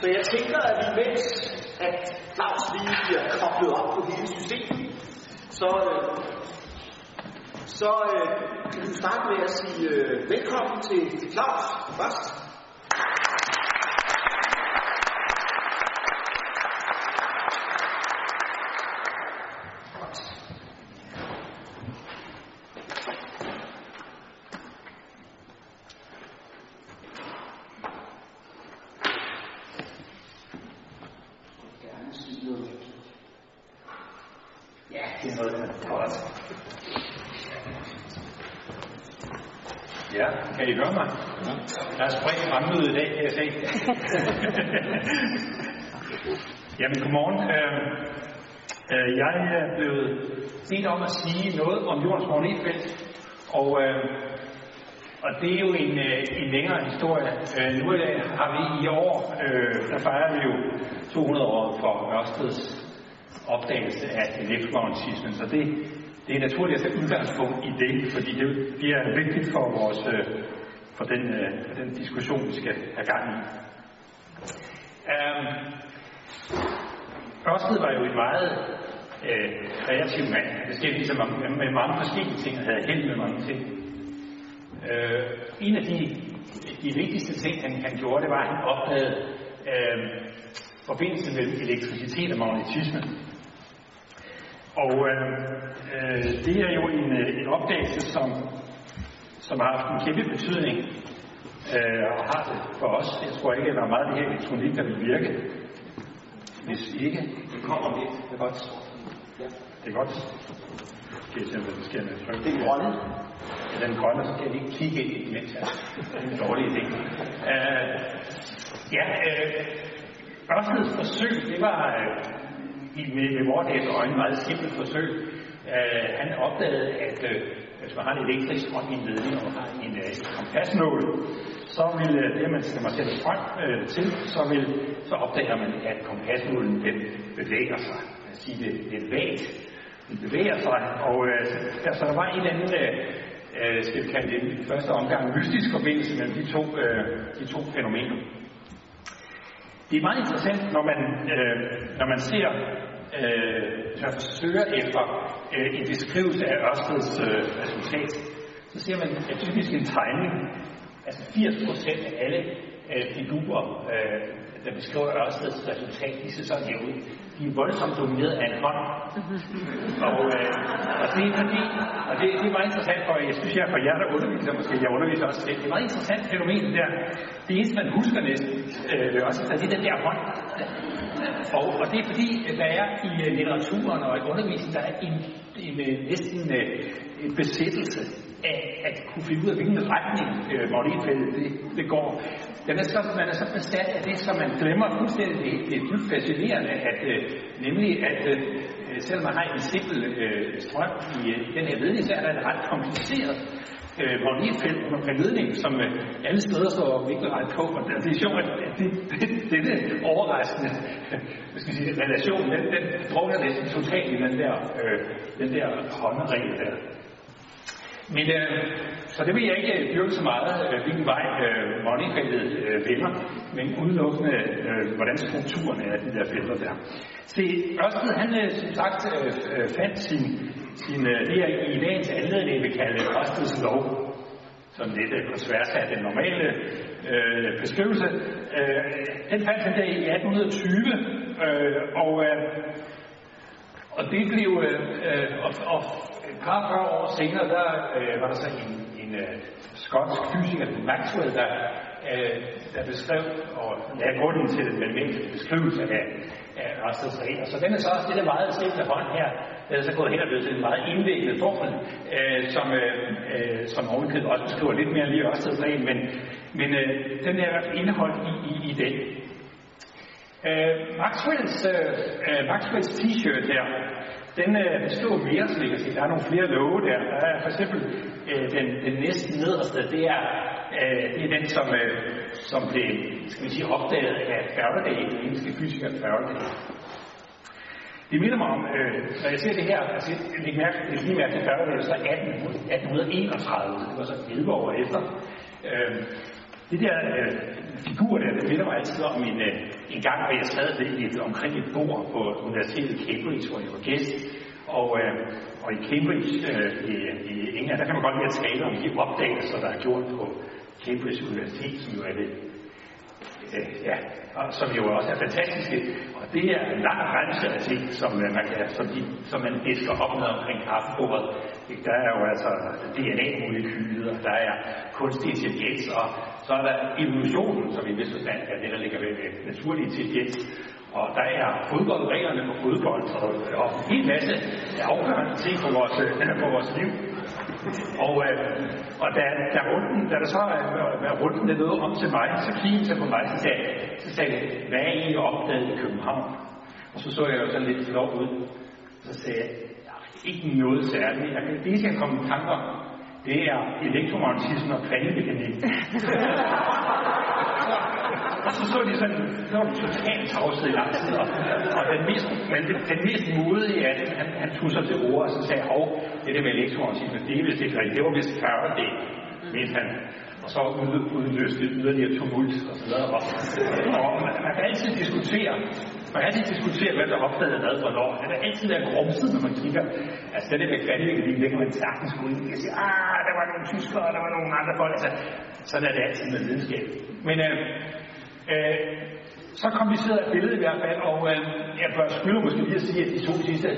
Så jeg tænker, at vi mens at Claus lige bliver koblet op på hele systemet, så, øh, så øh, kan vi starte med at sige øh, velkommen til, til Claus først. Ja, det er noget, der er godt. Ja, kan I høre mig? Der er spredt fremmøde i dag, kan jeg se. Jamen, godmorgen. Øh, øh, jeg er blevet bedt om at sige noget om jordens magnetfelt, og, øh, og det er jo en, øh, en længere historie. Øh, nu øh, har vi i år, øh, der fejrer vi jo 200 år for Ørsteds opdagelse af elektromagnetismen, så det, det er naturligt at tage udgangspunkt i det, fordi det, det er vigtigt for vores øh, for den, øh, for den diskussion, vi skal have gang i. Um, Ørsted var jo en meget øh, kreativ mand. Han beskæftigede ligesom, sig med, med mange forskellige ting og havde held med mange ting. Øh, en af de, de vigtigste ting, han, han gjorde, det var, at han opdagede øh, forbindelsen mellem elektricitet og magnetisme. Og øh, øh, det er jo en, øh, en opdagelse, som, som har haft en kæmpe betydning øh, og har det for os. Jeg tror ikke, at der er meget af det her elektronik, der vil virke. Hvis ikke, Det kommer lidt. det er godt. Ja. Det er godt. Skal jeg se, hvad der sker med tryk? Det er grønne. Ja, den grønne, så kan jeg lige kigge ind i mens jeg det er en dårlig idé. Uh, ja, uh, Ørsteds forsøg, det var uh, i, med, med vores øjne meget simpelt forsøg. Uh, han opdagede, at uh, hvis man har en elektrisk strøm i en ledning og har en uh, kompasnål, så vil øh, det, man skal man frem øh, til, så, vil, så opdager man, at kompasnålen den bevæger sig. Lad os sige det lidt vagt. Den bevæger sig, og øh, så altså, der var en eller anden øh, øh, skal vi kalde det i første omgang, mystisk forbindelse mellem de to, øh, de to fænomener. Det er meget interessant, når man, øh, når man ser, øh, hvis man forsøger efter øh, en beskrivelse af Ørsteds øh, resultat, så ser man at typisk en tegning, altså 80 procent af alle øh, figurer, øh, der beskriver Ørsteds resultat, sådan her ud. De er voldsomt domineret af en hånd. Og, øh, og det er fordi, og det, det er meget interessant for, jeg synes, jeg er for jer, der underviser, måske jeg underviser også det. Det er meget interessant fænomen der. Det eneste, man husker næsten, øh, også, det er den der hånd. Og, og det er fordi, der er i uh, litteraturen og i undervisningen, der er en, en, en næsten uh, en besættelse af at kunne finde ud af, hvilken retning øh, magnetfeltet det, det går. Den er så, man er så besat af det, som man glemmer fuldstændig. Det, det er dybt fascinerende, at, øh, nemlig at øh, øh, selvom man har en simpel øh, strøm i øh, den her ledning, så er der et ret kompliceret øh, magnetfelt på en ledning, som øh, alle steder står vinkelret på. Og det er sjovt, at det, det, denne overraskende jeg skal sige, relation, den, den drukner næsten totalt i den der, øh, den der håndregel der. Men, øh, så det vil jeg ikke øh, dyrke så meget, øh, hvilken vej øh, magnetfeltet øh, vender, men udelukkende, øh, hvordan strukturen er af de der felter der. Se, Ørsted, han øh, som sagt øh, øh fandt sin, sin øh, det jeg i dagens anledning vil kalde Ørsteds lov, som lidt øh, på tværs af den normale øh, beskrivelse. Øh, den fandt han der i 1820, øh, og, øh, og det blev, øh, øh og, og et par 40 år senere, der øh, var der så en, en øh, skotsk fysiker, Maxwell, der, øh, der beskrev og lagde grunden til den matematiske beskrivelse af, af Ørsteds regler. Så den er så også det der meget simple hånd her, der er så gået hen og blevet til en meget indviklet formel, øh, som, øh, øh, som ovenikøbet også beskriver lidt mere lige Ørsteds regel, men, men øh, den er i hvert fald indeholdt i, i, i den. Øh, Maxwells, øh, øh Maxwells t-shirt her, den øh, beskriver mere, så vi kan se. Der er nogle flere love der. Der er for eksempel øh, den, den næsten nederste, det er, øh, det er den, som, øh, som blev skal vi sige, opdaget af Faraday, den engelske fysiker Faraday. Det minder mig om, øh, når jeg ser det her, altså jeg mærke, det lige mærke til Faraday, så 18, 1831, det var så 11 år efter. Øh, det der øh, figur der, det minder mig altid om en, øh, en gang, hvor jeg sad ved et, omkring et bord på Universitetet i Cambridge, hvor jeg var gæst. Og, øh, og i Cambridge øh, i, i England, der kan man godt lide at tale om de opdagelser, der er gjort på Cambridge Universitet, som jo er det, øh, ja, og som jo også er fantastiske. Og det er en lang remse af ting, som øh, man, kan, som, de, som man æsker op med omkring kaffebordet. Der er jo altså DNA-molekyler, der er kunstig intelligens, og så er der evolutionen, som i vis forstand er det, der ligger ved naturlig intelligens. Og der er fodboldreglerne på fodbold, og, og en hel masse afgørende ting for vores, for vores liv. Og, øh, og da, da, runden, da der så var runden er noget om til mig, så kiggede han på mig, så sagde, så sagde jeg, hvad er I opdaget i København? Og så så jeg jo sådan lidt flot ud. Så sagde jeg, ikke noget særligt. Jeg kan, det, jeg kan komme i tanker det er elektromagnetisme og kvantemekanik. og så så de sådan, så var de totalt tavset i lang tid, og, og den mest, men den, den mest modige af det, han, han tog sig til ord, og så sagde, hov, det der med elektromagnetisme, det er vist ikke rigtigt, det var vist Faraday, mente han. Og så udløste det yderligere tumult og så videre. Og, og man, man kan altid diskutere, man kan altid diskutere, hvem der opdagede hvad hvornår. Han er altid der grumset, når man kigger. Altså, det der med kvanteøkonomien, det kan man sagtens gå ind og sige, ah, der var nogle tyskere, der var nogle andre folk. Altså, sådan er det altid med videnskab. Men øh, øh, så kompliceret et billede i hvert fald, og øh, jeg bør skylde måske lige at sige, at de to sidste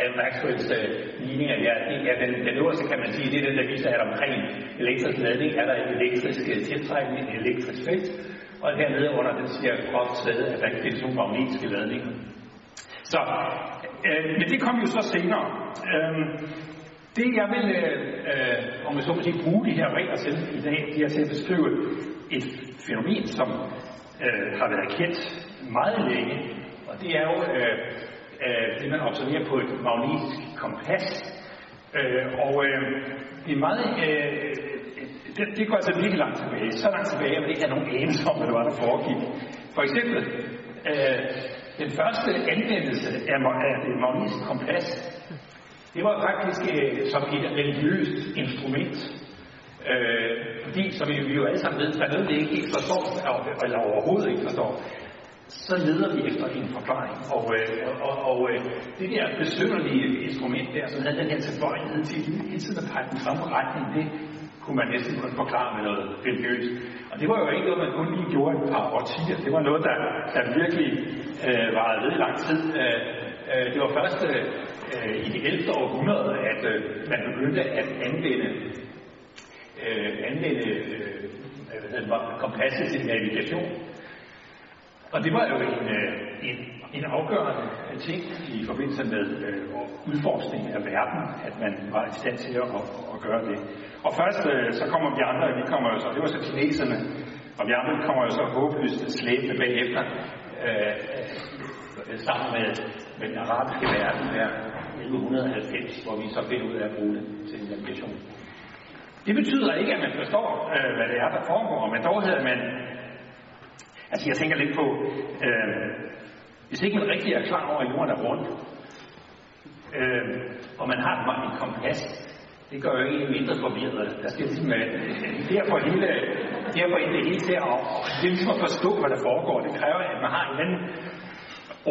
af Maxwells øh, ligninger, ja, ja den, den øverste kan man sige, det er den, der viser, at omkring elektrisk ladning er der en elektrisk øh, tiltrækning, en elektrisk felt, og hernede under den siger groft sæde, at der ikke findes nogen magnetiske ladninger. Så, øh, men det kom jo så senere. Øh, det jeg vil, øh, øh, om jeg så må sige, bruge de her regler til i dag, det er til at beskrive et fænomen, som øh, har været kendt meget længe, og det er jo øh, øh, det, man observerer på et magnetisk kompas. Øh, og øh, det er meget... Øh, øh det, det går altså virkelig langt tilbage. Så langt tilbage, at man ikke har nogen anelse om, hvad det var, der foregik. For eksempel, øh, den første anvendelse af, af det magnetiske kompas, det var faktisk øh, som et religiøst instrument. Øh, fordi, som vi, vi jo alle sammen ved, der er noget, vi ikke helt forstår, eller overhovedet ikke forstår, så leder vi efter en forklaring. Og, øh, og, og øh, det der besynderlige instrument der, som havde den her tilbøjelighed til hele tiden at pege den samme retning, det kunne man næsten kun forklare med noget religiøst. Og det var jo ikke noget, man kun lige gjorde et par årtier. Det var noget, der, der virkelig øh, varede ved lang tid. Øh, øh, det var først øh, øh i det 11. århundrede, at øh, man begyndte at anvende, øh, anvende øh, kompasset til navigation. Og det var jo en, øh, en, en afgørende ting i forbindelse med øh, udforskning af verden, at man var i stand til at, at, at gøre det. Og først øh, så kommer vi andre, vi kommer jo så, det var så kineserne, og vi andre kommer jo så håbløst slæbende bagefter, øh, øh, sammen med, med den arabiske verden her 1190, hvor vi så finder ud af at bruge det til navigation. Det betyder ikke, at man forstår, øh, hvad det er, der foregår, men dog hedder man Altså jeg tænker lidt på, øh, hvis ikke man rigtig er klar over, at jorden er rundt, øh, og man har et kompas, det gør jo ikke mindre forvirret. Der skal ligesom, øh, derfor hele, derfor det hele til at, det er ligesom at forstå, hvad der foregår. Det kræver, at man har en anden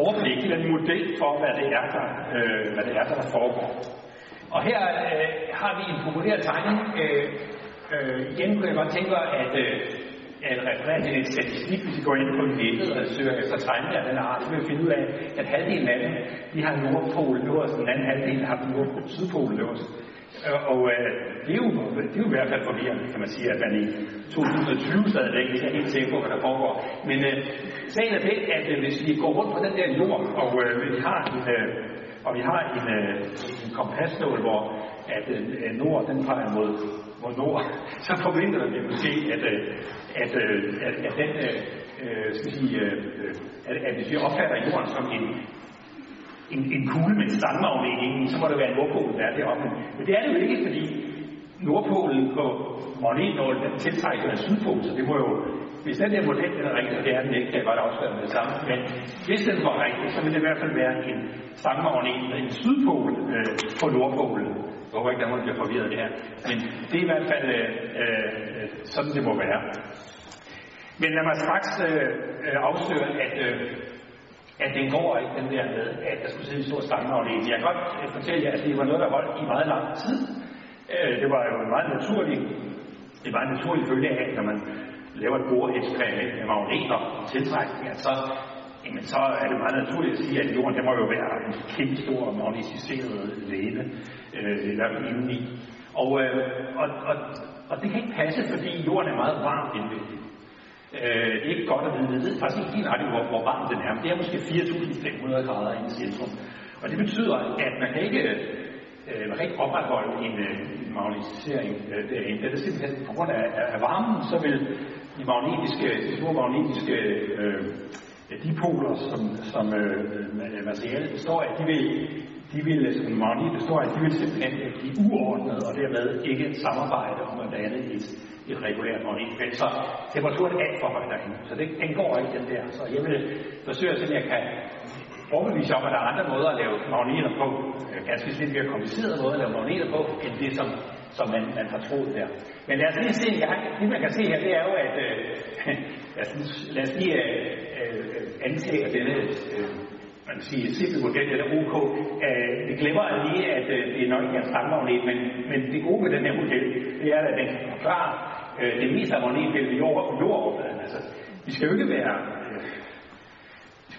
overblik, en anden model for, hvad det er, der, øh, hvad det er, der foregår. Og her øh, har vi en populær tegning. Øh, øh, igen kunne jeg godt tænke mig, at øh, at referere til en statistik, hvis I går ind på nettet og søger efter tegninger af den art, så vil vi finde ud af, at halvdelen af dem, de har Nordpol øverst, den anden halvdel har Nordpol, Sydpolen øverst. Øh, og øh, det, er jo, det er jo i hvert fald forvirrende, kan man sige, at man i 2020 stadigvæk ikke er helt sikker på, hvad der foregår. Men øh, sagen er det, at øh, hvis vi går rundt på den der jord, og øh, vi har en, øh, og vi har en, øh, en kompasnål, hvor at øh, øh, nord den peger mod, mod nord, så forventer vi måske, at, øh, at, øh, at, at den, øh, øh skal sige, øh, øh, at, at hvis vi opfatter jorden som en, en, en kugle med en stangmagnet så må det være en nordpol, der er deroppe. Men det er det jo ikke, fordi Nordpolen på magnetnålen, er tiltrækket af Sydpolen, så det må jo, hvis den der model den er rigtig, og det er den ikke, kan jeg godt afsløre med det samme, men hvis den var rigtig, så ville det i hvert fald være en stangmagnet med en Sydpol øh, på Nordpolen. Jeg håber ikke, der må blive forvirret det her. Men det er i hvert fald øh, øh, sådan, det må være. Men lad mig straks øh, øh afsløre, at, øh, at den går ikke, den der med, at der skulle sidde en stor stangmagnet. Jeg kan godt øh, fortælle jer, at det var noget, der holdt i meget lang tid. Øh, det var jo en meget naturlig, det var en naturlig følge af, når man laver et boreksperiment med magneter og tiltrækning, så, jamen, så er det meget naturligt at sige, at jorden det må jo være en kæmpe stor magnetiseret læne øh, i hvert indeni. Og, øh, og, og, og det kan ikke passe, fordi jorden er meget varm indvendigt. Øh, det er ikke godt at vide. Vi ved faktisk ikke helt nøjagtigt, hvor, hvor varm den er, men det er måske 4.500 grader i centrum. Og det betyder, at man kan ikke, øh, man kan ikke opretholde en, øh, en magnetisering øh, derinde. Det er simpelthen på grund af, af varmen, så vil de magnetiske, de store magnetiske øh, dipoler, som, som øh, materialet består af, de vil, de vil, øh, som magnet består af, de vil simpelthen øh, blive uordnet og dermed ikke samarbejde om at danne et et regulært magnetfelt. Så temperaturen er alt for høj derinde, så det, den går ikke den der. Så jeg vil forsøge at se, jeg kan overbevise om, at der er andre måder at lave magneter på, øh, ganske lidt mere komplicerede måder at lave magneter på, end det, som, som man, man har troet der. Men lad os lige se, jeg, det man kan se her, det er jo, at øh, lad, os, lad os lige øh, øh, antage, at denne øh, man kan sige, simple model eller OK. Øh, vi glemmer lige, at øh, det er nok ikke en stangmagnet, men, men det gode ved den her model, det er, at den kan forklare øh, det meste af magnetfeltet i jord, jordoverfladen. Altså, vi skal jo ikke være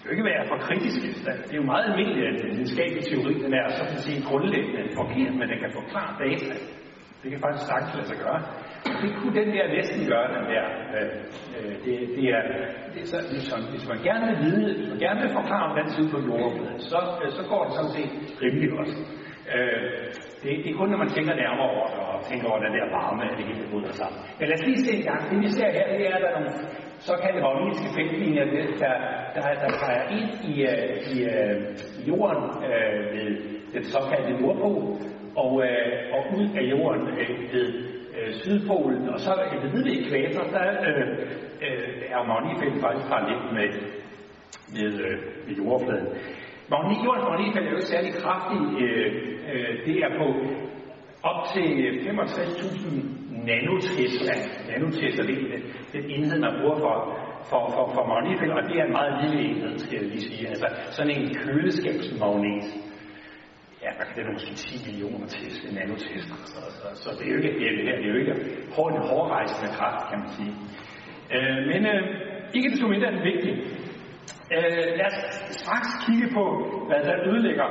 skal jo ikke være for kritiske. Det er jo meget almindeligt, at den videnskabelige teori, den er så set grundlæggende forkert, men den kan forklare data. Det kan faktisk sagtens lade sig gøre. Det kunne den der næsten gøre, den der. Øh, øh det, det er, det er så, hvis, man, hvis man gerne vil vide, hvis man gerne vil forklare hvordan det ser ud på jorden, så, øh, så går det sådan set rimelig også. Øh, det, det er kun, når man tænker nærmere over det, og tænker over den der varme, at det hele bryder sammen. Men lad os lige se en gang. Det vi ser her, det er, at der er nogle såkaldte magnetiske feltlinjer, der, der, der peger ind i, øh, i, øh, i jorden øh, ved den såkaldte nordpol, og, øh, og ud af jorden øh, ved øh, Sydpolen, og så øh, ved ved ekvator, der øh, øh, er magnetfeltet faktisk parallelt med, med, øh, med jordfladen. Magnet, jordens magnetfelt er jo ikke særlig kraftigt. Øh, øh, det er på op til 65.000 nanotesla. Nanotesla, det er den enhed, man bruger for, for, for, for magnetfelt, og det er en meget lille enhed, skal jeg lige sige. Altså sådan en køleskabsmagnet ja, hvad kan det måske 10 millioner Tesla, nanotesla. Så, så, så, det er jo ikke, det er, det er jo ikke hård, en hårdrejsende kraft, kan man sige. Øh, men øh, ikke desto mindre er det vigtigt. Øh, lad os straks kigge på, hvad der ødelægger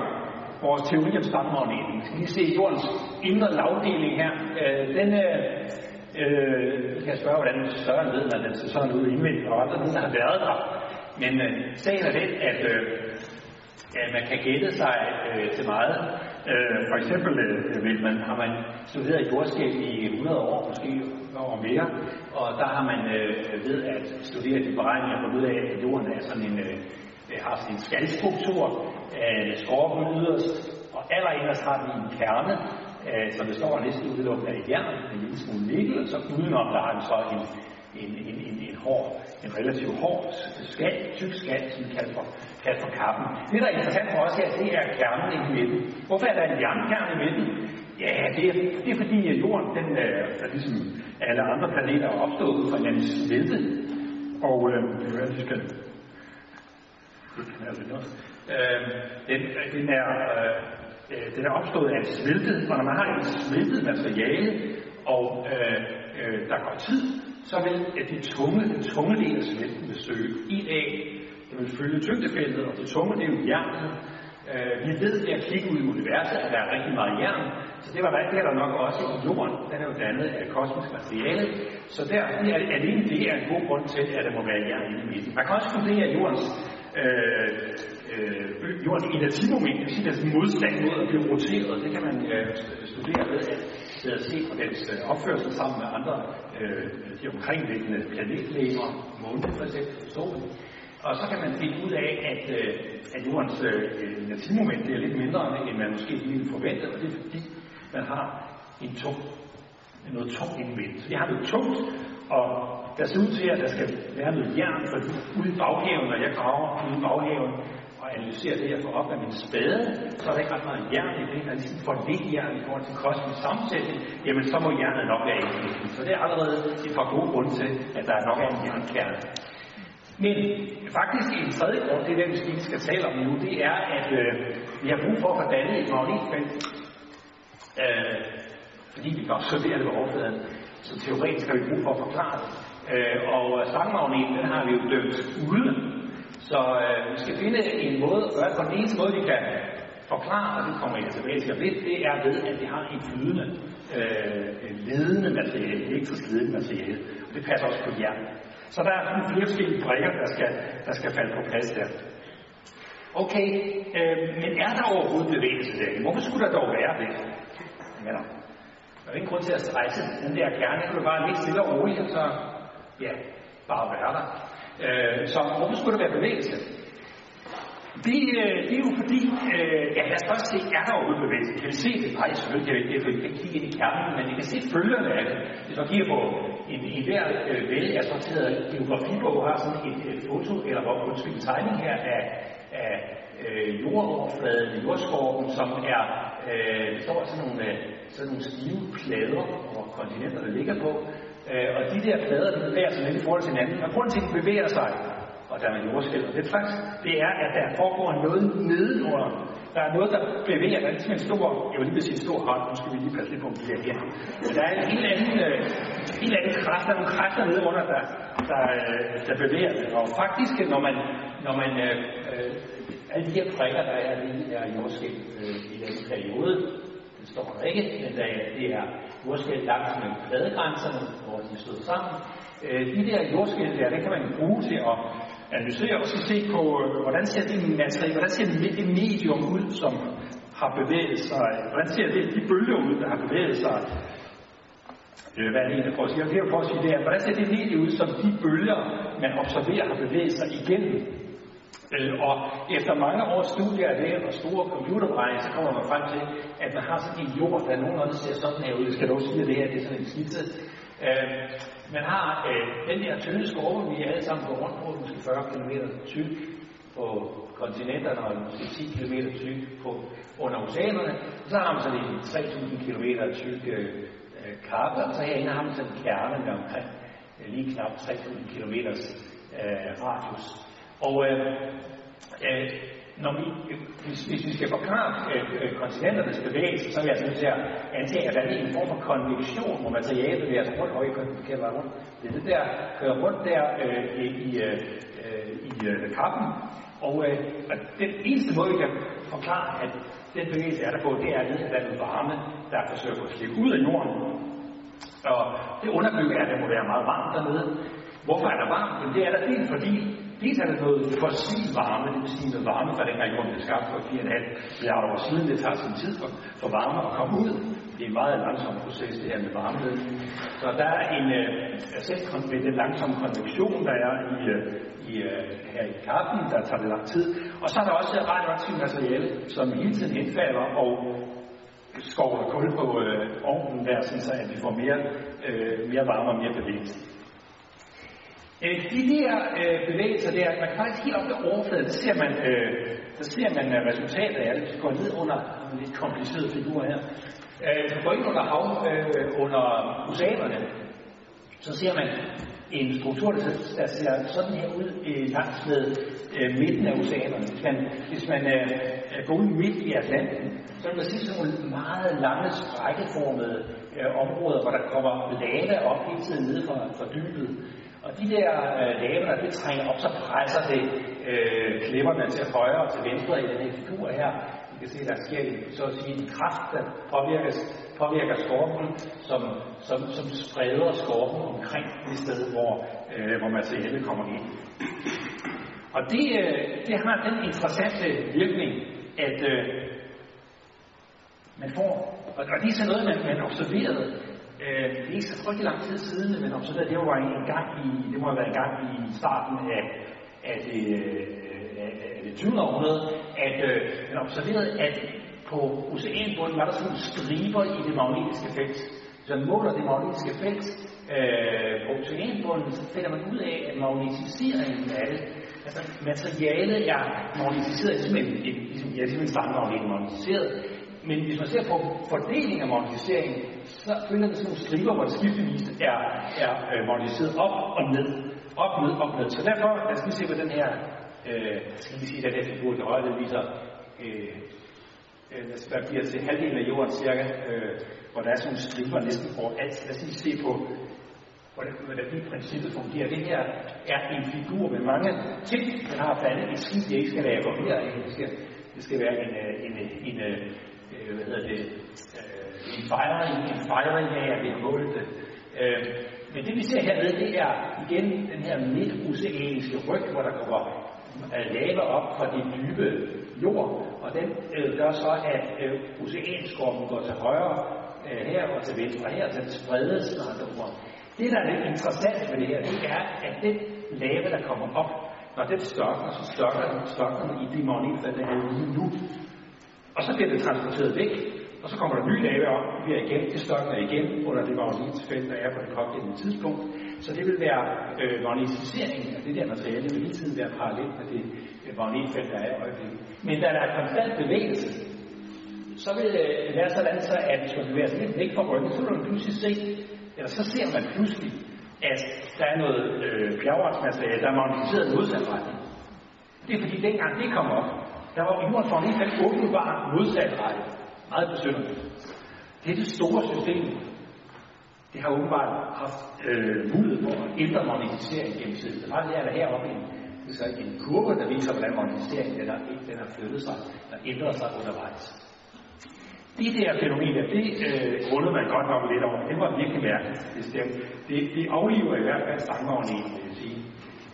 vores teori om stangmagneten. Vi skal lige se jordens indre lavdeling her. Øh, den øh, jeg kan jeg spørge, hvordan større ved, når den ser sådan ud indvendigt, og andre der har været der. Men øh, sagen er den, at øh, Ja, man kan gætte sig øh, til meget. Øh, for eksempel øh, vil man, har man studeret jordskæb i 100 år, måske og mere, og der har man øh, ved at studere de beregninger fundet ud af, at jorden er sådan en, øh, øh, har sådan en skaldstruktur, øh, skorpen yderst, og allerinderst har den en kerne, øh, som består næsten udelukkende af jern, en lille smule nikkel, og så udenom der har den så en, en, en, en, en hård, en relativt hård skal, tyk skal, som vi kalder for, kaldt for kappen. Det, der er interessant for os her, det er kernen i midten. Hvorfor er der en jernkerne i midten? Ja, det er, det er fordi, at jorden, den er, er ligesom alle andre planeter, er opstået ud fra en anden smelte. Og øh, det er, vi skal... Øh, den, den, er, øh, øh den er opstået af en smeltet, og når man har et smeltet materiale, og øh, øh, der går tid, så vil de tunge, den tunge del af smelten vil søge ind af. Det vil følge tyngdefeltet, og det tunge det er jo jernet. Øh, vi ved ved at kigge ud i universet, at der er rigtig meget jern, så det var det er der nok også i jorden. Den er jo dannet af kosmisk materiale, så der er alene det er en god grund til, at der må være jern i midten. Man kan også fundere at jordens øh, øh, jordens inertimoment, det vil sige, deres modstand mod at blive roteret, det kan man øh, studere ved at ved se på dens øh, opførsel sammen med andre øh, de omkringliggende planetlegemer, månen for eksempel, solen. Og så kan man finde ud af, at, øh, at jordens øh, naturmoment er lidt mindre, end man måske ville forvente, og det er fordi, man har en tung, noget tungt indvendt. Så vi har noget tungt, og der ser ud til, at der skal være noget jern, for ude i baghaven, når jeg graver ude i baghaven, analyserer det, jeg får op af min spade, så er der ikke ret meget jern i det. Der ligesom for lidt jern i forhold til kostens sammensætning, jamen så må jernet nok være i Så det er allerede et par gode grunde til, at der er nok af en jernkerne. Men faktisk en tredje grund, det er den, vi skal tale om nu, det er, at øh, vi har brug for at få dannet et magnetfelt. Øh, fordi vi kan observere det på overfladen. Så teoretisk har vi brug for at forklare det. Øh, og slangmagneten, den har vi jo dømt ude. Så øh, vi skal finde en måde at gøre på. Den eneste måde, vi kan forklare, og det kommer jeg tilbage til lidt, det er ved, at vi har en flydende, øh, ledende materiale, elektrisk ledende materiale. Og det passer også på hjernen. Så der er flere forskellige brikker, der skal, der skal falde på plads der. Okay, øh, men er der overhovedet bevægelse der? Hvorfor skulle der dog være det? Men der er ingen grund til at stresse den der kerne. kan du bare ligge stille og roligt, og så ja, bare være der. Øh, så hvorfor skulle der være bevægelse? Det, øh, det er jo fordi, øh, ja lad os først se, er der overhovedet bevægelse? Kan vi se det? Nej, selvfølgelig kan vi ikke det, for vi kan kigge ind i kernen, men vi kan se følgerne af det. Hvis man kigger på en, en hver øh, velassorteret geografibog, har sådan et, øh, foto, eller hvor undskyld, en tegning her af, af øh, jordoverfladen, jordskorpen, som er, øh, består står sådan nogle, øh, sådan nogle stive plader, hvor kontinenterne ligger på, øh, og de der plader, de bevæger sig lidt i forhold til hinanden, og grunden til, at de bevæger sig, og der er jordskæld, og det, faktisk, det er, at der foregår noget nedenunder. Der er noget, der bevæger, der ligesom er en stor, jeg vil lige vil sige en stor hånd, nu skal vi lige passe lidt på, det her. Men der er en helt anden, øh, helt anden kraft, der er nogle kræfter nedenunder, der, der, øh, der bevæger sig. Og faktisk, når man, når man øh, øh, alle de her prikker, der er lige her jordskæld øh, i den periode, det står der ikke, men der, det er jordskæld langs med pladegrænserne, hvor de stod sammen. Øh, de der jordskæld der, det kan man bruge til at analysere og så se på, øh, hvordan ser det materiale, hvordan ser det medium ud, som har bevæget sig, hvordan ser det de bølger ud, der har bevæget sig, øh, hvad er det egentlig, prøver at sige? Jeg vil prøve at sige det er, Hvordan ser det medium ud, som de bølger, man observerer, har bevæget sig igennem? Øh, og efter mange års studier af det og store computerberegninger, så kommer man frem til, at man har sådan en jord, der nogenlunde ser sådan her ud. Jeg skal dog sige, at det her det er sådan en skitse. Øh, man har øh, den der tynde skorpe, vi alle sammen går rundt på, måske 40 km tyk på kontinenterne og måske 10 km tyk på, under oceanerne. Så har man sådan en 3.000 km tyk øh, øh, kappe, og så herinde har man sådan en kerne med omkring øh, lige knap 3.000 km øh, radius. Og øh, øh, når vi, hvis, hvis vi skal forklare øh, øh kontinenternes bevægelse, så er vi altså nødt til at antage, at der er en form for konvektion, hvor materialet bevæger sig rundt, og ikke kan rundt. Det er det der kører rundt der øh, i, øh, i øh, kappen. Og, øh, og den eneste måde, vi kan forklare, at den bevægelse er der på, det er at der er noget varme, der forsøger at slippe ud af jorden. Og det underbygger, at det må være meget varmt dernede. Hvorfor er der varmt? Men det er der dels fordi, dels er der noget fossil varme, det vil sige noget varme fra dengang jorden blev skabt for 4,5 milliarder år siden. Det tager sin tid for, for varme at komme ud. Det er en meget langsom proces, det her med varme. Så der er en øh, altså, selv en den konvektion, der er i, øh, i, øh, her i kaffen, der tager det lang tid. Og så er der også radioaktivt materiale, som hele tiden indfalder og skovler kul på øh, ovnen der, så at vi får mere, øh, mere varme og mere bevægelse. Øh, de der øh, bevægelser der, man kan faktisk helt op ved overfladen, så ser man, øh, så ser man øh, resultatet af det. Hvis går ned under en lidt kompliceret figur her. Øh, hvis vi går ind under hav, øh, under oceanerne, så ser man en struktur, der, der ser sådan her ud øh, langs med øh, midten af oceanerne. Hvis man, hvis man øh, går ud midt i Atlanten, så vil man se sådan nogle meget lange, sprækkeformede øh, områder, hvor der kommer lava op hele tiden nede fra, fra dybet. Og de der øh, lava, der det trænger op, så presser det øh, klipperne til højre og til venstre i den her figur her. I kan se, der sker så at sige, en kraft, der påvirker, påvirker skorpen, som, som, som spreder skorpen omkring det sted, hvor, øh, hvor materialet kommer ind. Og det, øh, det har den interessante virkning, at øh, man får, og, og det er sådan noget, man, man observerede Øh, det er ikke så frygtelig lang tid siden, men observerede, det var en gang i, det må have været en gang i starten af, af det, øh, af det 20. århundrede, at øh, man observerede, at på oceanbunden var der sådan nogle striber i det magnetiske felt. Så man måler det magnetiske felt øh, på oceanbunden, så finder man ud af, at magnetiseringen af det, altså materialet er magnetiseret ligesom en, en, ligesom, ja, ligesom en magnetiseret, men hvis man ser på fordelingen af magnetisering, så følger det sådan nogle striber, hvor det skiftevis er, er øh, moderniseret op og ned. Op, ned, op, ned. Så derfor, lad os lige se på den her, øh, skal vi sige, den her figur til højre, den viser, øh, øh, hvad bliver til halvdelen af jorden cirka, øh, hvor der er sådan nogle striber næsten alt. Lad os lige se på, hvordan, hvordan det princippet fungerer. Det her er en figur med mange ting. Den har blandt andet et skib, jeg ikke skal lave her. Det skal, det skal være en, øh, en, øh, en, en øh, hvad hedder det, øh, en fejring, en fejring af, at vi har målt det. Øh, men det vi ser hernede, det er igen den her midtoceaniske ryg, hvor der kommer lava op fra det dybe jord, og den øh, gør så, at øh, oceanskorpen går til højre øh, her og til venstre her, så det spredes med andre ord. Det, der er lidt interessant ved det her, det er, at den lave, der kommer op, når den størker, så størker den, størker den i det magnetfelt, der er lige nu. Og så bliver det transporteret væk, og så kommer der nye lave op, vi bliver igen, til stokken og igen under det magnetfelt, der er på det pågældende tidspunkt. Så det vil være øh, magnetiseringen af det der materiale, det vil hele tiden være parallelt med det øh, magnetfelt, der er i øjeblikket. Men da der er konstant bevægelse, så vil det være sådan, så at hvis man bevæger sig lidt væk fra ryggen, så vil man pludselig se, eller så ser man pludselig, at der er noget øh, der er magnetiseret i modsat retning. Det er fordi, dengang det kom op, der var jorden for en åbenbart modsat retning. Meget besynderligt. Det er det store system. Det har åbenbart haft øh, mulighed for at ændre monetisering gennem tiden. Det faktisk det, der heroppe en, det er en kurve, der viser, hvordan monetiseringen den har, den har flyttet sig, der ændrer sig undervejs. Det der fænomen, det øh, grundede man godt nok lidt over. Det var virkelig mærkeligt, bestemt. Det, det afliver i hvert fald stangmagneten, vil jeg sige,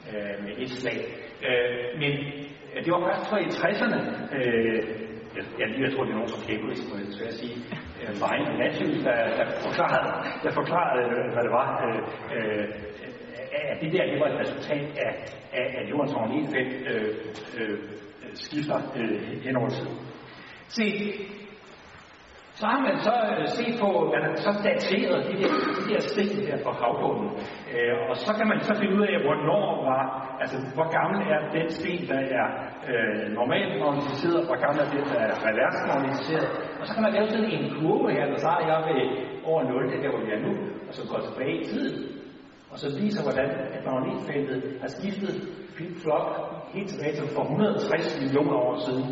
øh, med et slag. Øh, men det var først for i 60'erne, øh, jeg, jeg tror, det er nogen som Cambridge, må jeg sige, øh, Vine Matthews, der, der forklarede, der forklarede øh, hvad det var, øh, øh, at det der, det var et resultat af, af, at jordens magnetfelt øh, øh, skifter øh, hen over tid. Se, så har man så øh, set på, man så dateret de der, de der sten her fra havbunden. Øh, og så kan man så finde ud af, hvornår var, altså hvor gammel er den sten, der er øh, normalt magnetiseret, og hvor gammel er den, der er revers magnetiseret. Og så kan man lave sådan en kurve her, der starter jeg ved over 0, det der hvor vi er nu, og så går tilbage i tiden. Og så viser, hvordan at magnetfeltet har skiftet flok helt tilbage til for 160 millioner år siden.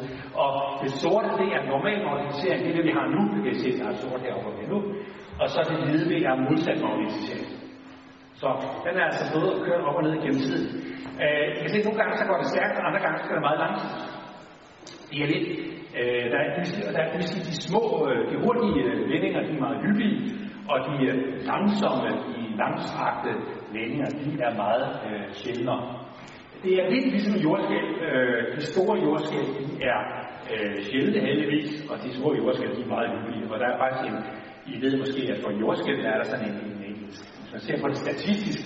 Og det sorte, det er normal magnetisering, det er det, vi har nu. Det kan I se, der er sort herovre nu. Og så det hvide, det er modsat magnetisering. Så den er altså både kørt op og ned gennem tiden. Øh, jeg kan se, at nogle gange så går det stærkt, og andre gange så går det meget langsomt. Det er lidt, øh, der, er, der er de, de små, øh, de hurtige øh, vendinger, de er meget hyppige, og de øh, langsomme, de langstrakte vendinger, de er meget øh, sjældnere. Det er lidt ligesom jordskæld. Øh, de store jordskæld, de er øh, sjældne heldigvis, og de små jordskæld, de er meget hyppige. Og der er faktisk en, I ved måske, at for jordskæld er der sådan en, en, en, hvis man ser på det statistisk,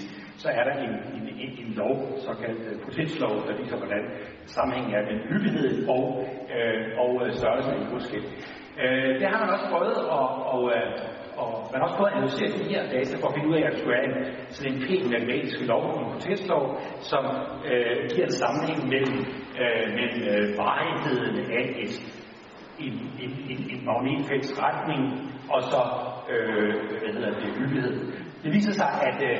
så er der en, en, en, en lov, såkaldt øh, uh, potenslov, der viser, hvordan sammenhængen er mellem hyppighed og, øh, og øh, størrelsen af jordskæld. Øh, det har man også prøvet at, og, øh, og man har også prøvet at analysere de her data for at finde ud af, at der skulle være en, sådan en pæn matematisk lov, en potenslov, som øh, giver en sammenhæng mellem, øh, mellem øh, varigheden af et, en, en, en, en magnetfelts retning og så øh, hvad hedder det, hyppighed. Det viser sig, at øh,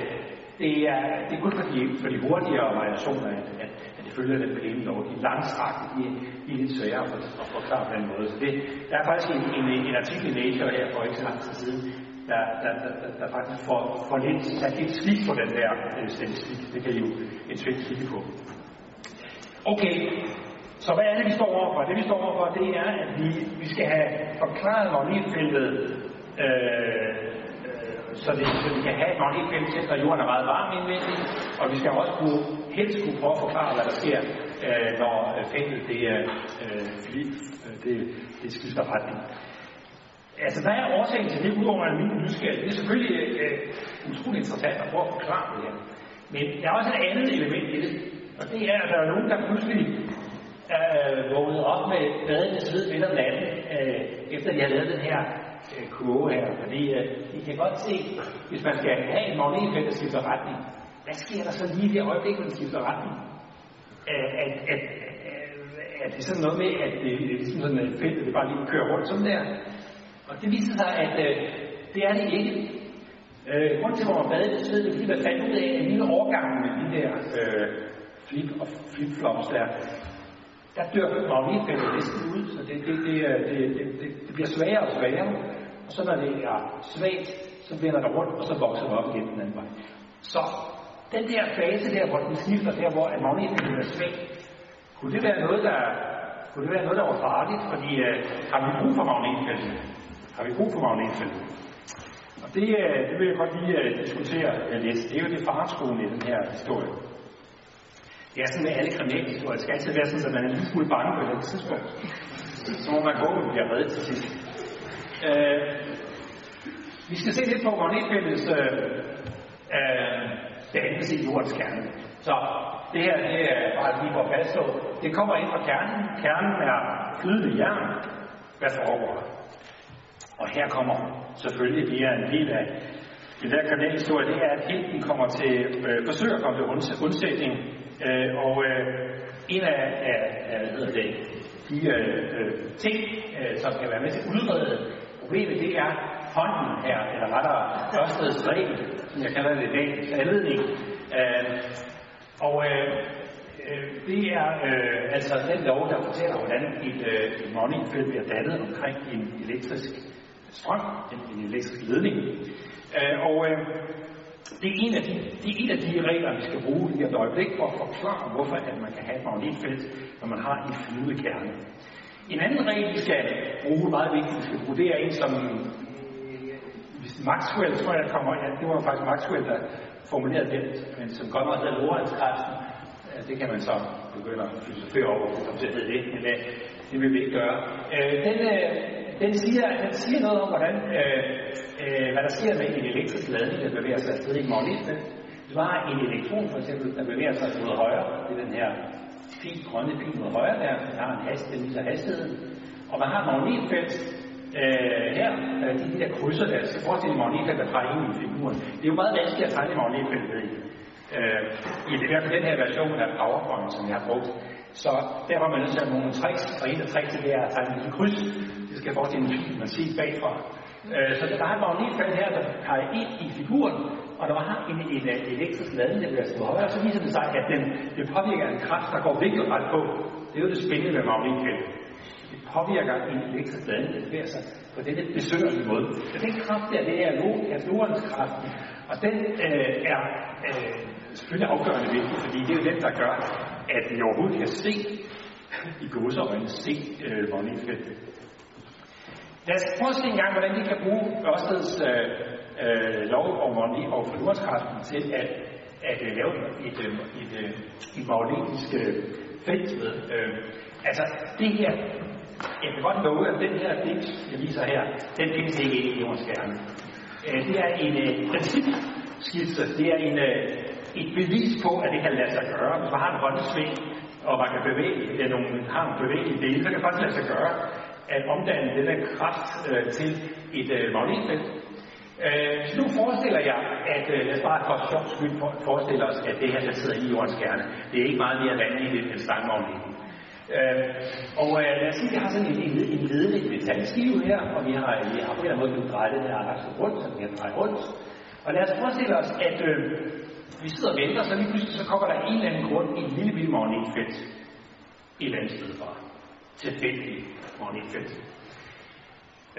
det, er, det er kun for de, for de hurtigere variationer, at, følger den blinde lov. De langstrakte, de, de er lidt svære at, at forklare på den måde. Så det, der er faktisk en, en, en artikel i Nature her for ikke så lang tid siden, der, der, der, der, der faktisk får, får lidt, der lidt slik på den der øh, statistik. Det kan I jo en tvivl kigge på. Okay, så hvad er det, vi står overfor? Det, vi står overfor, det er, at vi, vi skal have forklaret magnetfeltet, øh, øh, så, det, så vi kan have et magnetfelt til, når jorden er meget varm indvendigt, og vi skal også kunne, helst kunne prøve at forklare, hvad der sker, øh, når øh, feltet det, øh, øh, det, det skifter retning. Altså, hvad er årsagen til det, udover min nysgerrighed? Det er selvfølgelig øh, utroligt interessant at prøve at forklare det her. Men der er også et andet element i det, og det er, at der er nogen, der pludselig øh, vågnede op med badende sved midt om natten, øh, efter de har lavet den her øh, kurve her. Fordi øh, I kan godt se, hvis man skal have en magnetfelt, der skifter retning, hvad sker der så lige i det øjeblik, hvor den skifter retning? at, at, at, at det er sådan noget med, at det er ligesom sådan, at feltet det bare lige kører rundt som der. Og det viser sig, at øh, det er det ikke. Øh, grunden til, at man i det, det er, fordi man fandt ud af, at hele overgangen med de der øh, flip og flip-flops der, der dør magnetfeltet næsten ud, så det, det, det, øh, det, det, det, det bliver sværere og sværere. Og så når det er svagt, så vender der rundt, og så vokser det op igen den anden vej. Så den der fase der, hvor den skifter der, hvor magneten bliver svag, kunne det være noget, der, kunne det være noget, der var farligt? Fordi øh, har vi brug for magnetfeltet? Har vi brug for magnetfeltet? Og det, øh, det vil jeg godt lige øh, diskutere øh, lidt. Det er jo det faretruende i den her historie. Det er sådan med alle kriminalhistorier. Det skal altid være sådan, at man er en lille smule bange på et tidspunkt. Så må man gå og bliver reddet til sidst. Øh, vi skal se lidt på magnetfeltets øh, øh, uh, i jordens kerne. Så det her, det er bare lige for at fastslå. Det kommer ind fra kernen. Kernen er flydende jern. Hvad foregår der? Og her kommer selvfølgelig, det er en del af den der kanalhistorie, det er, at helten kommer til, øh, forsøger at komme til undsætning, øh, og øh, en af, af, af hvad hedder det, de øh, øh ting, øh, som kan være med til at udrede problemet, det er hånden her, eller rettere Ørsteds regel, som jeg kalder det i dag, anledning. Øh, og øh, øh, det er øh, altså den lov, der fortæller, hvordan et, øh, et magnetfelt bliver dannet omkring en elektrisk strøm, en, en elektrisk ledning. Øh, og øh, det, er en af de, det er en af de regler, vi skal bruge i et øjeblik for at forklare, hvorfor at man kan have et magnetfelt, når man har en flydende kerne. En anden regel, vi skal bruge, meget vigtigt, vi skal bruge, det er en, som Maxwell, tror jeg, der kommer, ja, det var faktisk Maxwell, der formulerede den, men som godt nok hedder Lorentzkræften. Ja, det kan man så begynde at filosofere over, som det hedder det, men det vil vi ikke gøre. Øh, den, øh, den, siger, den siger noget om, hvordan, øh, øh, hvad der sker med en elektrisk ladning, der bevæger sig afsted i et magnetfelt. Du har en elektron, for eksempel, der bevæger sig mod højre. Det er den her fint grønne pil mod højre der. Den har en hastighed, den viser hastigheden. Og man har et magnetfelt, øh, her, øh, de der krydser der, så forestil dig magnetfelt, der træder ind i figuren. Det er jo meget vanskeligt at tegne magnetfelt i. Øh, I det hvert fald den her version af PowerPoint, som jeg har brugt. Så der var man nødt til at have nogle tricks, og en af tricksene det er at tegne et kryds. Det skal forestille en fil, man ser bagfra. Øh, så der var et magnetfelt her, der peger ind i figuren, og der var en, en, en elektrisk ladning, der bliver slået og så viser det sig, at den, det påvirker en kraft, der går vinkelret på. Det er jo det spændende med magnetfeltet påvirker en elektrisk ladning, der bevæger sig på denne besøgerlige måde. Så den kraft der, det er Lorentz kraften, og den øh, er øh, selvfølgelig afgørende vigtig, fordi det er jo den, der gør, at vi overhovedet kan se, i godseøjne se øh, magnetfeltet. Lad os prøve at se engang, hvordan vi kan bruge Ørsteds øh, øh, lov om magnet- og Lorentz-kraften til at, at øh, lave et, øh, et, øh, et, et, et magnetisk øh, felt med. Øh, altså, det her, jeg kan godt love, at den her digt, jeg viser her, den findes ikke i jordens kerne. Øh, det er en øh, principskitse, det er en, øh, et bevis på, at det kan lade sig gøre. Hvis man har en håndsving, og man kan bevæge, nogle, har en bevægelig del, så kan det faktisk lade sig gøre at omdanne denne kraft øh, til et øh, magnetfelt. Øh, så nu forestiller jeg, at øh, lad os bare for sjov skyld forestille os, at det her, der sidder i jordens kerne, det er ikke meget mere vanligt end en stangmagnet. Øh, og øh, lad os sige, at vi har sådan en, en, en ledende metalskive her, og vi har, vi har på en eller anden måde kunnet den her akse rundt, så vi kan dreje rundt. Og lad os forestille os, at øh, vi sidder og venter, så lige pludselig så kommer der en eller anden grund i en lille bitte magnetfelt et eller andet sted fra. Tilfældigt magnetfelt.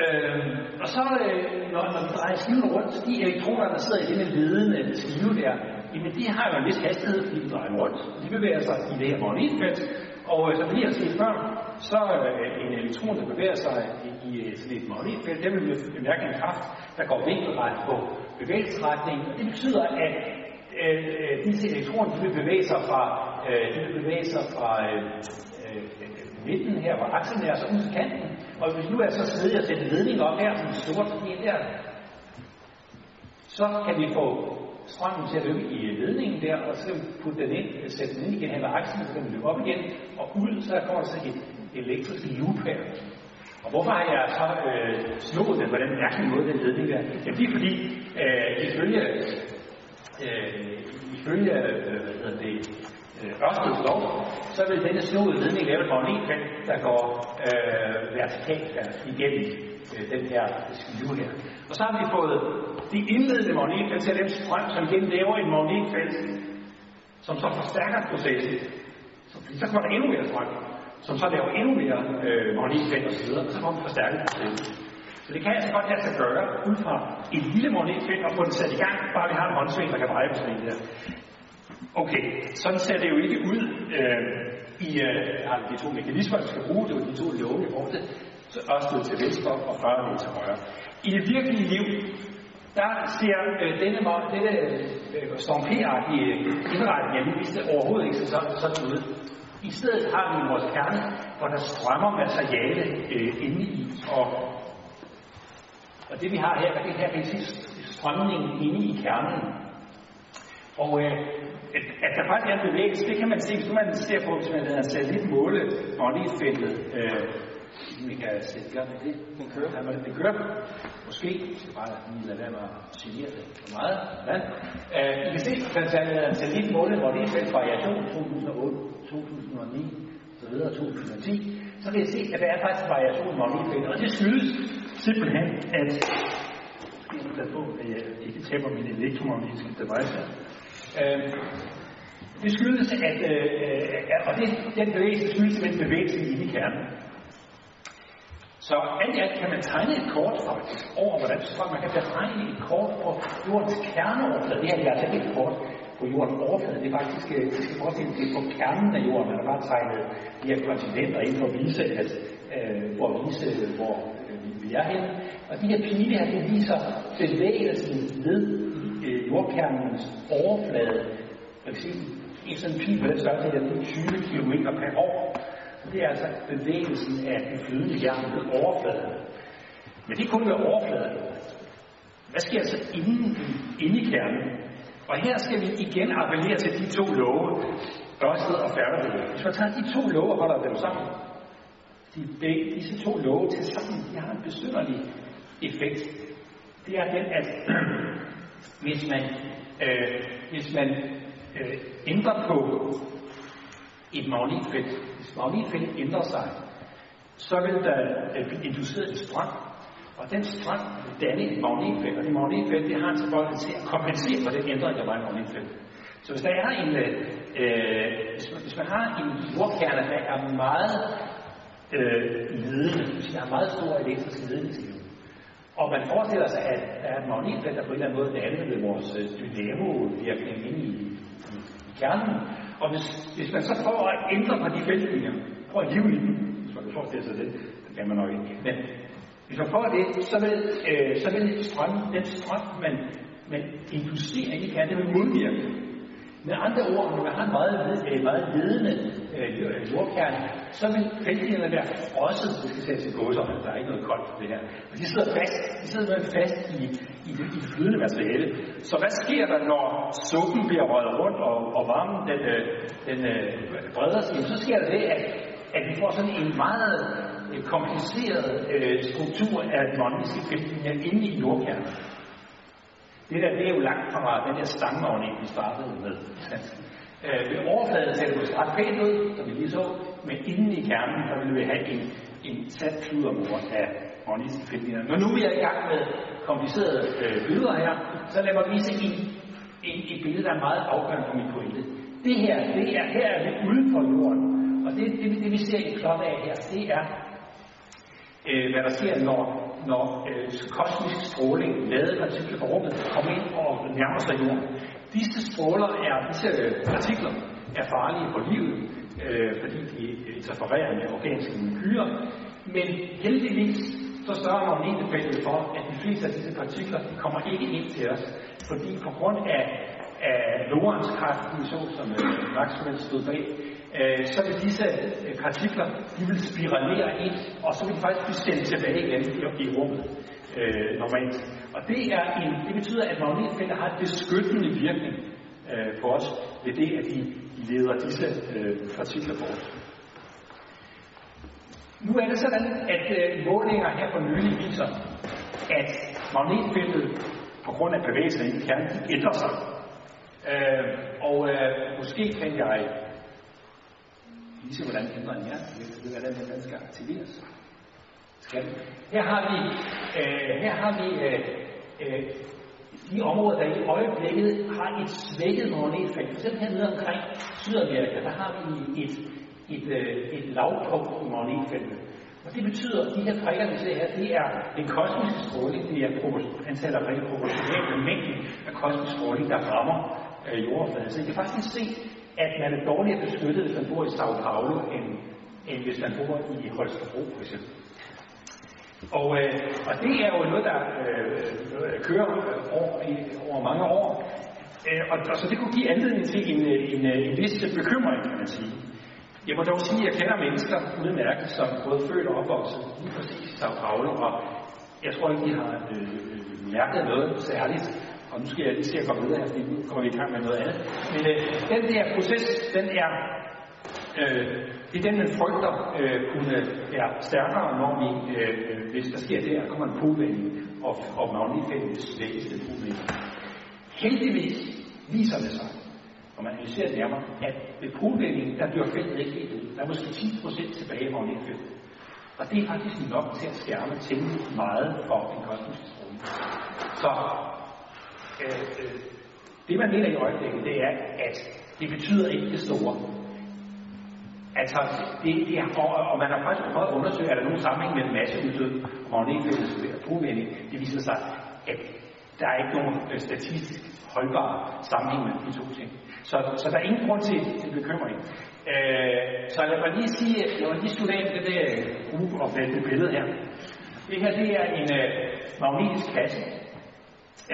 Øh, og så, øh, når, når vi drejer skiven rundt, de elektroner, der sidder i denne ledende skive der, jamen de har jo en vis hastighed, fordi de drejer rundt. De bevæger sig i det her magnetfelt, og øh, som vi har set før, så øh, en øh, elektron, der bevæger sig i, i øh, sådan et magnetfelt, den vil bemærke en kraft, der går vinkelret på bevægelsesretningen. Og det betyder, at øh, øh, disse elektroner de vil bevæge sig fra, øh, de vil bevæge sig fra øh, øh, midten her, hvor aksen er, så ud til kanten. Og hvis nu er så sidder at sætte ledning op her, som sort en der, så kan vi få strømmen til at løbe i ledningen der, og så kan vi putte den ind, øh, sætte den ind igen hen aksen, så kan den løbe op igen, og ud, så kommer der så et elektrisk loop her. Og hvorfor har jeg så øh, slået den på den mærkelige måde, den ledning der? Jamen det er fordi, øh, ifølge, øh, ifølge øh, hvad hedder det, øh, Ørsteds lov, så vil denne snodede ledning lave et magnetfelt, der går øh, vertikalt igennem Øh, den her øh, skive her. Og så har vi fået de indledende magnetfelt til at lave strøm, som igen laver et magnetfelt, som så forstærker processen. Så, så kommer der endnu mere strøm, som så laver endnu mere øh, magnetfelt osv., og så kommer vi forstærket processen. Så det kan altså godt lade sig gøre ud fra et lille magnetfelt og få det sat i gang, bare vi har en håndsving, der kan dreje på sådan der. Okay, sådan ser det jo ikke ud øh, i øh, de to mekanismer, vi skal bruge. Det var de to love, vi brugte. Så også til venstre og 40 til højre. I det virkelige liv, der ser øh, denne, denne øh, Storm P-agtige indretning af det overhovedet ikke sådan, sådan ud. I stedet har vi vores kerne, hvor der strømmer materiale øh, inde i, og og det vi har her, det her kan sige strømningen inde i kernen. Og øh, at der faktisk er en bevægelse, det kan man se, hvis man ser på, hvis man havde sat lidt måle magnetfeltet. Øh, vi kan sætte i gang med det. Den kører. Ja, det kører. Måske. Jeg skal bare lige lade være med at signere det for meget. Ja. Øh, I kan se, at man havde sat lidt måle magnetfelt variation 2008, 2009, så videre 2010. Så kan I se, at der er faktisk variation i magnetfeltet. Og det skyldes simpelthen, at jeg på, at jeg ikke taber min elektromagnetiske device her. Øh, det skyldes, at, øh, og det, den bevægelse skyldes simpelthen bevægelsen inde i kernen. Så alt i alt kan man tegne et kort faktisk over, hvordan strøm, man kan beregne et kort på jordens kerneoverflade. Det her er altså ikke et kort på jordens overflade. Det er faktisk, øh, det skal forestille det er på kernen af jorden, man har bare tegnet de her kontinenter ind for øh, at vise, at, øh, for at vise, hvor øh, vi er henne. Og de her pile her, det viser bevægelsen ved øh, jordkernens overflade. Man kan sige, en sådan pil på den størrelse, der er 20 km per år. Det er altså bevægelsen af den flydende jern ved overfladen. Men det er kun ved overfladen. Hvad sker så inden, inde i kernen? Og her skal vi igen appellere til de to love, Ørsted og Færdighed. Hvis man tager de to love og holder dem sammen, de, begge, disse to love til sammen, de har en besynderlig effekt. Det er den, at hvis man, øh, hvis man øh, ændrer på et magnetfelt, hvis magnetfeltet ændrer sig, så vil der blive induceret en strøm, og den strøm vil danne et magnetfelt, og det magnetfelt det har en tilbøjelighed til at kompensere for den ændring, der var i magnetfeltet. Så hvis der er en, øh, hvis, man, hvis man har en jordkerne, der er meget øh, ledende, hvis der er meget stor elektrisk ledningsliv, og man forestiller sig, at der er et magnetfelt, der på en eller anden måde danner ved vores øh, dynamo-virkning inde i, i, i kernen, og hvis, hvis man så prøver at ændre på de fældninger, prøver at hive i dem, hvis man kan forestille sig det, det kan man nok ikke, men hvis man prøver det, så vil, øh, så vil strøm, den strøm, man, man inducerer i kan, det vil modvirke. Med andre ord, når man har en meget, øh, meget ledende øh, jordkerne, så vil feltlinjerne være frosset, det skal sættes i gåser, der er ikke noget koldt på det her. Men de sidder fast, de sidder fast i, i, det, i flydende materiale. Så hvad sker der, når suppen bliver røget rundt, og, og varmen den, øh, den øh, breder sig? Så sker der det, at, at vi får sådan en meget øh, kompliceret øh, struktur af magnetiske feltlinjer inde i jordkernen. Det der, det er jo langt fra den der stangmagnet, vi startede med. Øh, ved overfladen ser det måske ret pænt ud, som vi lige så, men inden i kernen, der vil vi have en, en sat kludermor af magnetiske. Når nu vi er i gang med komplicerede øh, billeder her, så lad mig vise en, en, et billede, der er meget afgørende for min pointe. Det her, det er, her er det uden for jorden, og det, det, det vi ser i plot af her, det er, øh, hvad der sker, når når øh, kosmisk stråling, lavede partikler fra rummet, kommer ind og nærmer sig jorden. Disse stråler er, disse øh, partikler er farlige for livet, øh, fordi de øh, interfererer med organiske molekyler. Men heldigvis så sørger magnetfeltet for, at de fleste af disse partikler de kommer ikke ind til os, fordi på grund af, af Lorentz kraften, så som øh, Maxwell stod bag, øh, så vil disse øh, partikler, de vil spiralere ind, og så vil de faktisk blive sendt tilbage igen i, i rummet øh, normalt. Og det, er en, det betyder, at magnetfelter har en beskyttende virkning øh, på os, ved det, at de leder disse øh, partikler bort. Nu er det sådan, at øh, målinger her for nylig viser, at magnetfeltet på grund af bevægelsen i kernen, ændrer sig. Øh, og øh, måske kan jeg vise, hvordan ændringen er, ved hvordan den skal aktiveres. Skal? Her har vi, øh, her har vi øh, øh, de områder, der i øjeblikket har et svækket magnetfelt. For eksempel hernede omkring Sydamerika, der har vi et, et, øh, et lavpunkt i magnetfeltet. Og det betyder, at de her prikker, vi ser her, det er den kosmiske stråling, det er antallet af prikker proportionelt med mængden af kosmisk stråling, der rammer øh, jordoverfladen. Så I kan faktisk se, at man er dårligere beskyttet, hvis man bor i Sao Paulo, end, end hvis man bor i Holstebro, for eksempel. Og, øh, og det er jo noget, der øh, kører over, i, over mange år. Øh, og, og så det kunne give anledning til en, en, en vis bekymring, kan man sige. Jeg må dog sige, at jeg kender mennesker udmærket, som både født og opvokset lige præcis i Sao Paulo, og jeg tror ikke, de har øh, øh, mærket noget særligt. Og nu skal jeg lige skal jeg komme videre her, fordi nu kommer vi i gang med noget andet. Men øh, den der proces, den er, øh, det er den, man frygter øh, kunne være stærkere, når vi, øh, øh, hvis der sker det, der kommer en poolvending, og, og magnetfeltet svækkes det. Heldigvis viser det sig, når man analyserer det nærmere, at ved poolvendingen, der bliver feltet ikke helt ud. Der er måske 10% tilbage i magnetfeltet. Og det er faktisk nok til at skærme temmelig meget for en kosmisk stråling. Så at øh, det man mener i øjeblikket, det er, at det betyder ikke det store. Altså, det, det er, og, og man har faktisk prøvet at undersøge, er der nogen sammenhæng mellem masseuddød og magnetfeltets poolvending. Det viser sig, at der er ikke nogen øh, statistisk holdbar sammenhæng mellem de to ting. Så, så der er ingen grund til, til bekymring. Øh, så lad mig lige sige, jeg vil lige slutte af med det der grubeopvalgte billede her. Det her, det er en øh, magnetisk kasse.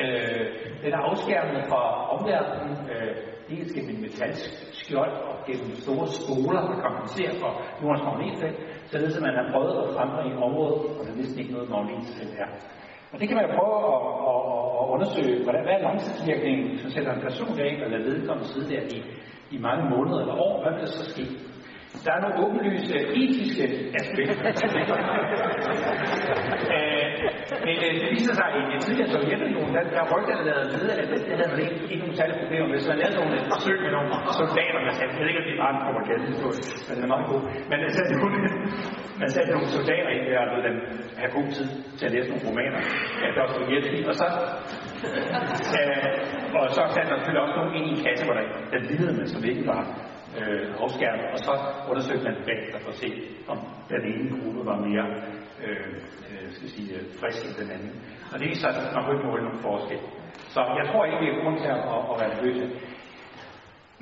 Øh, den er afskærmet fra omverdenen, øh, dels gennem en metalsk skjold og gennem store skoler, der kompenserer for jordens magnetfelt, således at man har prøvet at frembringe område, hvor der næsten ikke noget magnetfelt er. Og det kan man prøve at, at, at undersøge, hvordan, hvad er langtidsvirkningen, hvis man sætter en person af, eller vedkommende sidde der i, i mange måneder eller år, hvad vil der så ske? Der er nogle åbenlyse etiske aspekter det. øh, men øh, det viser sig, at i det tidligere Sovjetunionen, der, der rygterne lavet videre, at det, det havde ikke, ikke nogen særlige problemer. Så man lavede nogle forsøg med nogle soldater, man sagde, jeg ved ikke, om det bare en propagandahistorie, men den er meget god. Men man satte, man satte nogle soldater ind der, og dem have god tid til at læse nogle romaner af Dostoyevsky, og så øh, og så satte man selvfølgelig også nogle ind i en kasse, hvor der, der lignede man, som ikke var øh, afskærmet, og så undersøgte man bagefter for at se, om den ene gruppe var mere øh, øh skal sige, øh, frisk end den anden. Og det viser sig, at man kunne ikke måle nogen forskel. Så jeg tror ikke, det er grund til at, at, være nervøse.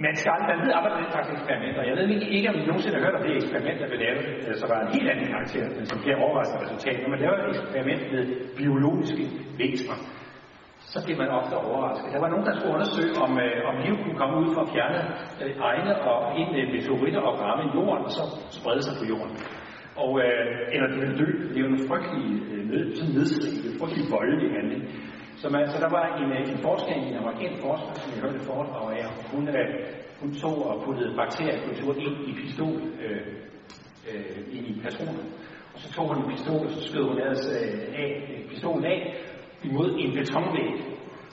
Man skal man ved arbejde med den slags eksperimenter. Jeg ved ikke, ikke, om I nogensinde har hørt om det eksperiment, der blev lavet, øh, så var en helt anden karakter, men som bliver overraskende resultat. Når man laver et eksperiment med biologiske væsener, så bliver man ofte overrasket. Der var nogen, der skulle undersøge, om, øh, om liv kunne komme ud fra fjerne øh, egne og ind øh, meteoritter og ramme jorden, og så sprede sig på jorden. Og, øh, eller det ville dø. Det er jo en frygtelig øh, ned, sådan nedslidende, frygtelig voldelig handling. Så, man, så der var en, øh, en forsker, en amerikansk forsker, som jeg hørte et foredrag af, og øh, hun, øh, hun tog og puttede bakteriekultur ind i pistol, øh, øh, ind i patroner. Og så tog hun en pistol, og så skød hun deres øh, af, øh, pistolen af, imod en betonvæg.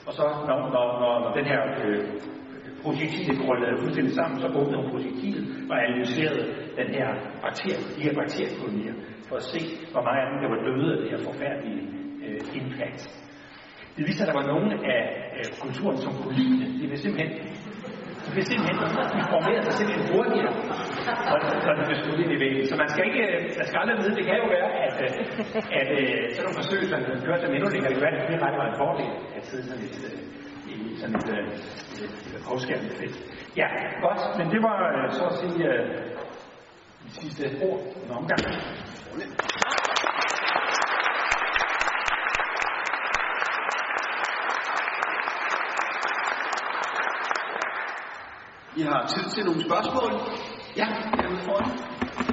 Og så, når, når, når, når den her øh, projektil krøllede fuldstændig sammen, så åbnede hun projektilet og analyserede den her bakter, de her bakteriekolonier, for at se, hvor mange af dem, der var døde af det her forfærdelige øh, impact. Det viser, at der var nogen af øh, kulturen, som kunne lide det. Det vil simpelthen det bliver simpelthen, informere sig simpelthen hurtigere, når, når bliver skudt ind i væggen. Så man skal ikke, øh, man skal aldrig vide, det kan jo være, at, øh, at, at sådan nogle forsøg, som kører dem endnu længere, det kan være, at det ret var en fordel at sidde sådan lidt i sådan et, et, et afskærmet felt. Ja, godt, men det var så at sige de sidste ord en omgang. Vi har tid til nogle spørgsmål. Ja, jeg foran.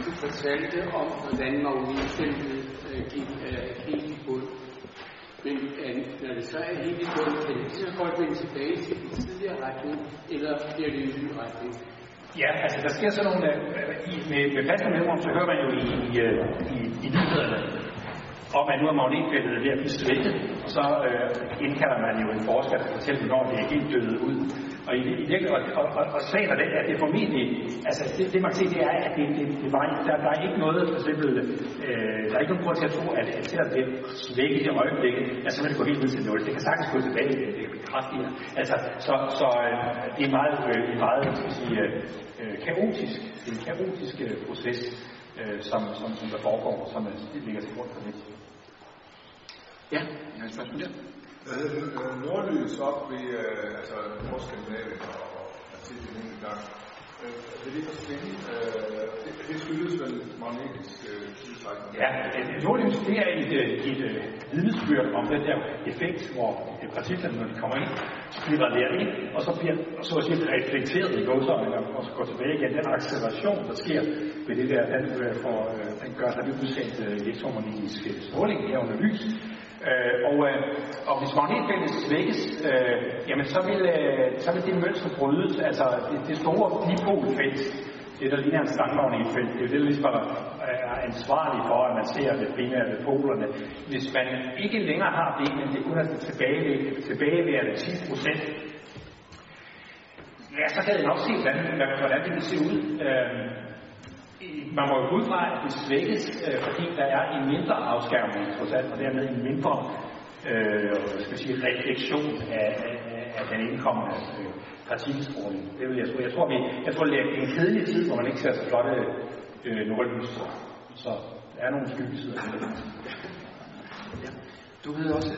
Du fortalte om, hvordan magnetfeltet øh, gik øh, helt i bund. Men øh, når det så er helt i bund, kan det så godt vende tilbage til den tidligere retning, eller bliver det i en ny retning? Ja, altså der sker sådan nogle, øh, i, med, med faste mellemrum, så hører man jo i, i, øh, i, i nyhederne, om at nu er magnetfeltet ved at blive svækket, og så øh, indkalder man jo en forsker, der fortæller, hvornår det er helt døde ud. Og, i, i virkelig, og, og, og, og sagen er det, at det er formentlig, altså det, det man kan se, det er, at det, det, det var, der, der er ikke noget, for eksempel, øh, der er ikke nogen grund til at tro, at, at selvom det svækker i det øjeblikket, at så vil det gå helt ned til 0. Det kan sagtens gå tilbage, det, det kan bekræfte. Altså, så, så øh, det er meget, øh, meget, skal sige, øh, øh, kaotisk, en kaotisk øh, proces, øh, som, som, som der foregår, som øh, ligger til grund for det. Ja, jeg har et spørgsmål der. Øh, Nordlys op ved øh, altså Nordskandinavien og, og Artikel en gang. Øh, det forsvinde? Øh, det, det skyldes vel magnetisk øh, tiltrækning? Ja, nordlys, det er et, et, et, et vidnesbyrd om den der effekt, hvor partiklerne, når de kommer ind, så bliver der ind, og så bliver så at sige, reflekteret i gåsøjne, og så går tilbage igen. Den acceleration, der sker ved det der, den, får, den gør, at der bliver udsendt elektromagnetisk stråling herunder lys, Øh, og, øh, og hvis magnetfeltet svækkes, øh, jamen så vil, øh, så vil det mønster brydes. Altså det, det store dipolfelt, det der ligner en stangmagnetfelt, det er det, der ligesom er ansvarligt for, at man ser det primære ved polerne. Hvis man ikke længere har det, men det kun er tilbageværende 10 procent, ja, så kan det nok se, hvordan, hvordan det vil se ud. Øh, man må jo ud fra, at det svækkes, øh, fordi der er en mindre afskærmning, trods alt, og dermed en mindre øh, skal sige, refleksion af, af, af den indkommende øh, partikelstråling. Det vil jeg tro. Jeg tror, vi, jeg tror, det er en kedelig tid, hvor man ikke ser så flotte øh, nordlys. Så der er nogle skyggesider. Ja. Du ved også...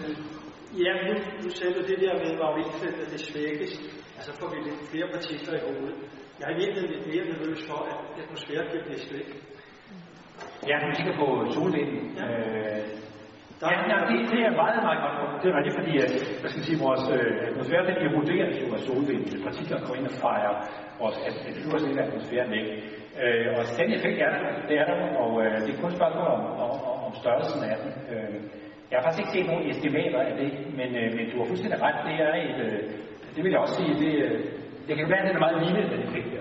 Ja, nu, nu sagde du det der med magnetfeltet, at det svækkes. Altså får vi lidt flere partikler i hovedet. Jeg er virkelig lidt mere atmosfæren bliver blæst væk. Ja, vi kigger på solvinden. Ja. Øh, der ja, ja, det, det er meget, meget godt. Det er rigtigt, fordi at, hvad skal sige, vores øh, atmosfære, den eroderes jo af solvinden. Partikler går ind og fejrer vores øverste del af atmosfæren væk. Øh, og den effekt er der, det er der, og øh, det er kun et spørgsmål om, om, om størrelsen af den. Øh, jeg har faktisk ikke set nogen estimater af det, men, øh, men du har fuldstændig ret. Det er et, øh, det vil jeg også sige, det, øh, det kan være, at den er meget lille, den effekt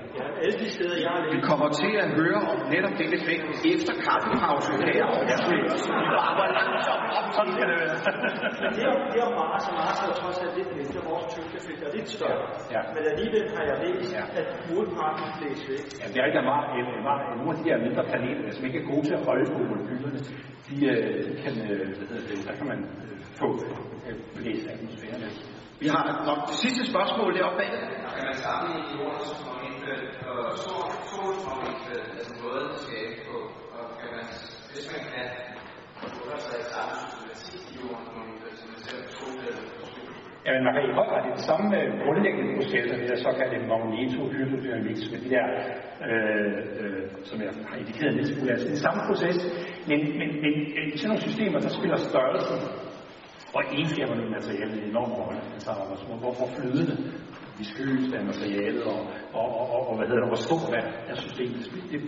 Vi kommer til at høre om netop den effekt efter kaffepausen her. Ja, så vi bare arbejder langsomt op. Sådan skal det være. Det er, det er Mars, og Mars er jo trods alt lidt mindre. Vores tyngdeeffekt er lidt større. Ja. Men alligevel har jeg læst, Ja. at hovedparten blæs væk. Ja, det er ikke, en, var nogle af de her mindre planeter, som ikke er gode til at holde på molekylerne, de, øh, de kan, øh, hvad hedder det, der kan man øh, få øh, blæst atmosfæren. Vi har nok det sidste spørgsmål deroppe bag. Kan man sammenligne jordens magnetfelt og sol- solens magnetfelt, altså måden at skabe på, og kan man, hvis man kan under sig i samme systematik i jordens magnetfelt, som man ser på solfeltet på solen, Jamen, man kan i høj grad det er samme øh, grundlæggende processer, det der såkaldte magnetohydrodynamik, som det der, øh, øh, som jeg har indikeret lidt smule, altså den samme proces, men, men, men i sådan nogle systemer, der spiller størrelsen og egenskaberne i materialet en enorm rolle. Altså, altså hvor, hvor flydende, viskøst af materialet, og, og, og, og, og hvad hedder det, hvor stort er, er systemet. Det, det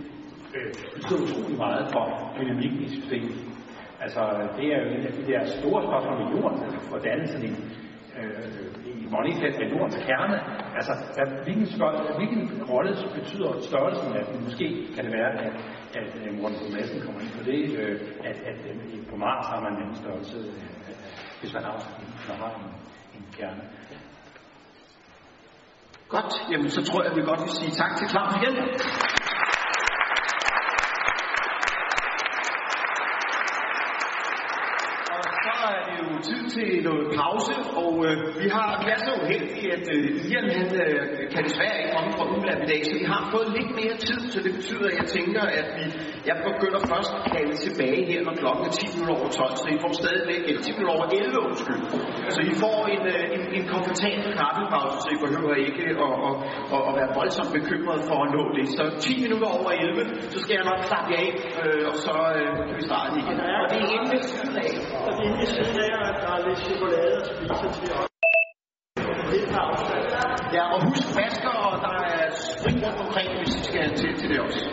øh, betyder utrolig meget for dynamikken i systemet. Altså, det er jo en af de der store spørgsmål med jorden, altså for dannelsen sådan en øh, i magnetfelt af jordens kerne. Altså, hvad, hvilken, spørg- hvilken rolle betyder størrelsen af den? Måske kan det være, at, at øh, Morten Madsen kommer ind på det, øh, at, at øh, på Mars har man en anden størrelse, øh, hvis man har, man har en, en kerne. Godt, jamen så tror jeg, at vi godt vil sige tak til Claus igen. Og så er det jo tid til noget pause, og øh, vi har været så uheldige, at øh, Ian han, øh, kan desværre ikke komme fra Uland i dag, så vi har fået lidt mere tid, så det betyder, at jeg tænker, at vi, jeg begynder først at kalde tilbage her, når klokken er 10 minutter over 12, så I får stadigvæk, eller 10 minutter over 11, undskyld. Så I får en, øh, en, en komfortabel kaffepause, så I behøver ikke at, at, at, at være voldsomt bekymret for at nå det. Så 10 minutter over 11, så skal jeg nok klappe jer af, øh, og så øh, kan vi starte igen. Og det er inde ved siden af. Og inde i siden af, at der er lidt chokolade og spise til os. På afstand. Ja, og husk masker, og der er sprit rundt omkring, hvis I skal til, til det også.